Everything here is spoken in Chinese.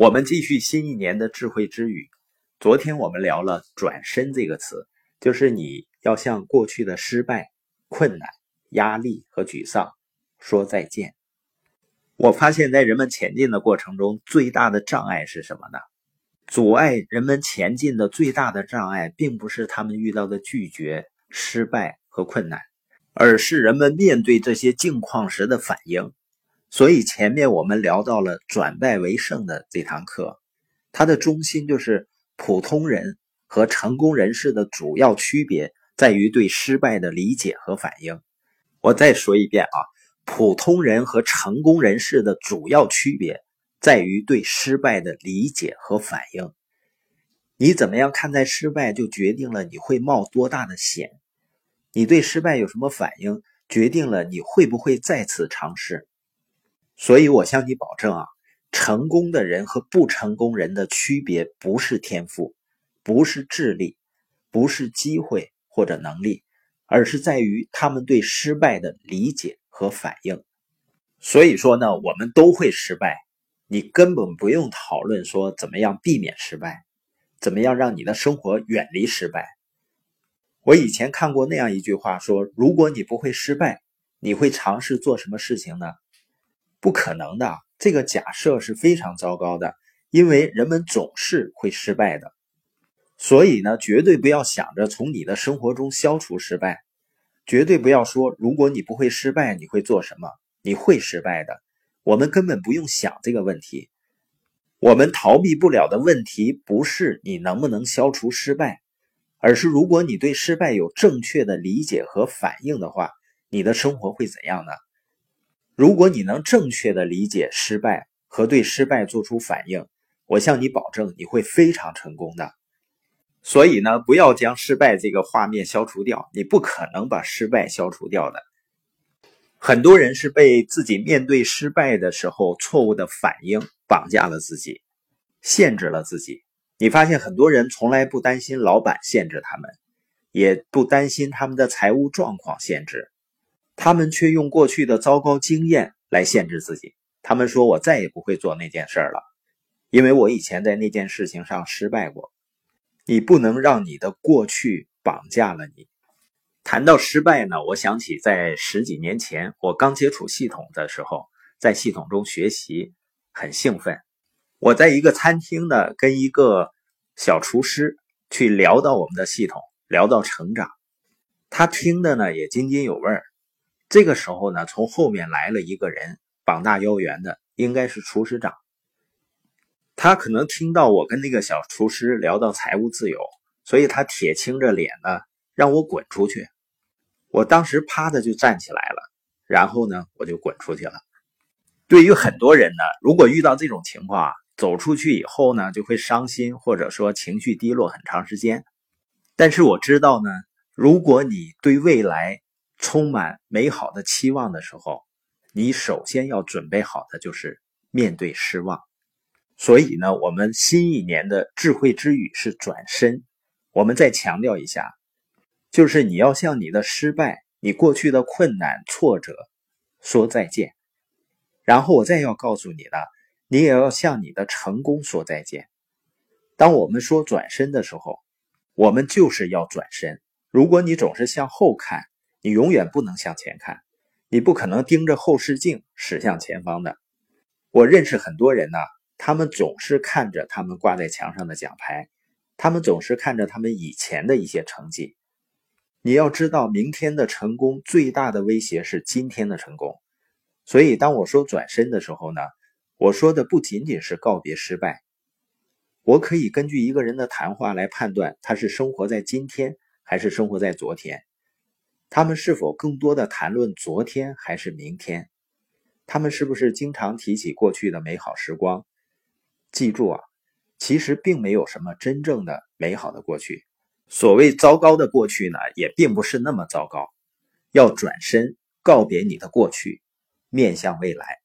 我们继续新一年的智慧之语。昨天我们聊了“转身”这个词，就是你要向过去的失败、困难、压力和沮丧说再见。我发现，在人们前进的过程中，最大的障碍是什么呢？阻碍人们前进的最大的障碍，并不是他们遇到的拒绝、失败和困难，而是人们面对这些境况时的反应。所以前面我们聊到了转败为胜的这堂课，它的中心就是普通人和成功人士的主要区别在于对失败的理解和反应。我再说一遍啊，普通人和成功人士的主要区别在于对失败的理解和反应。你怎么样看待失败，就决定了你会冒多大的险；你对失败有什么反应，决定了你会不会再次尝试。所以，我向你保证啊，成功的人和不成功人的区别不是天赋，不是智力，不是机会或者能力，而是在于他们对失败的理解和反应。所以说呢，我们都会失败，你根本不用讨论说怎么样避免失败，怎么样让你的生活远离失败。我以前看过那样一句话说：如果你不会失败，你会尝试做什么事情呢？不可能的，这个假设是非常糟糕的，因为人们总是会失败的。所以呢，绝对不要想着从你的生活中消除失败，绝对不要说如果你不会失败，你会做什么？你会失败的。我们根本不用想这个问题。我们逃避不了的问题不是你能不能消除失败，而是如果你对失败有正确的理解和反应的话，你的生活会怎样呢？如果你能正确的理解失败和对失败做出反应，我向你保证你会非常成功的。所以呢，不要将失败这个画面消除掉，你不可能把失败消除掉的。很多人是被自己面对失败的时候错误的反应绑架了自己，限制了自己。你发现很多人从来不担心老板限制他们，也不担心他们的财务状况限制。他们却用过去的糟糕经验来限制自己。他们说：“我再也不会做那件事了，因为我以前在那件事情上失败过。”你不能让你的过去绑架了你。谈到失败呢，我想起在十几年前我刚接触系统的时候，在系统中学习很兴奋。我在一个餐厅呢，跟一个小厨师去聊到我们的系统，聊到成长，他听的呢也津津有味儿。这个时候呢，从后面来了一个人，膀大腰圆的，应该是厨师长。他可能听到我跟那个小厨师聊到财务自由，所以他铁青着脸呢，让我滚出去。我当时啪的就站起来了，然后呢，我就滚出去了。对于很多人呢，如果遇到这种情况，走出去以后呢，就会伤心或者说情绪低落很长时间。但是我知道呢，如果你对未来，充满美好的期望的时候，你首先要准备好的就是面对失望。所以呢，我们新一年的智慧之语是转身。我们再强调一下，就是你要向你的失败、你过去的困难、挫折说再见。然后我再要告诉你呢，你也要向你的成功说再见。当我们说转身的时候，我们就是要转身。如果你总是向后看，你永远不能向前看，你不可能盯着后视镜驶向前方的。我认识很多人呢，他们总是看着他们挂在墙上的奖牌，他们总是看着他们以前的一些成绩。你要知道，明天的成功最大的威胁是今天的成功。所以，当我说转身的时候呢，我说的不仅仅是告别失败。我可以根据一个人的谈话来判断他是生活在今天还是生活在昨天。他们是否更多的谈论昨天还是明天？他们是不是经常提起过去的美好时光？记住啊，其实并没有什么真正的美好的过去。所谓糟糕的过去呢，也并不是那么糟糕。要转身告别你的过去，面向未来。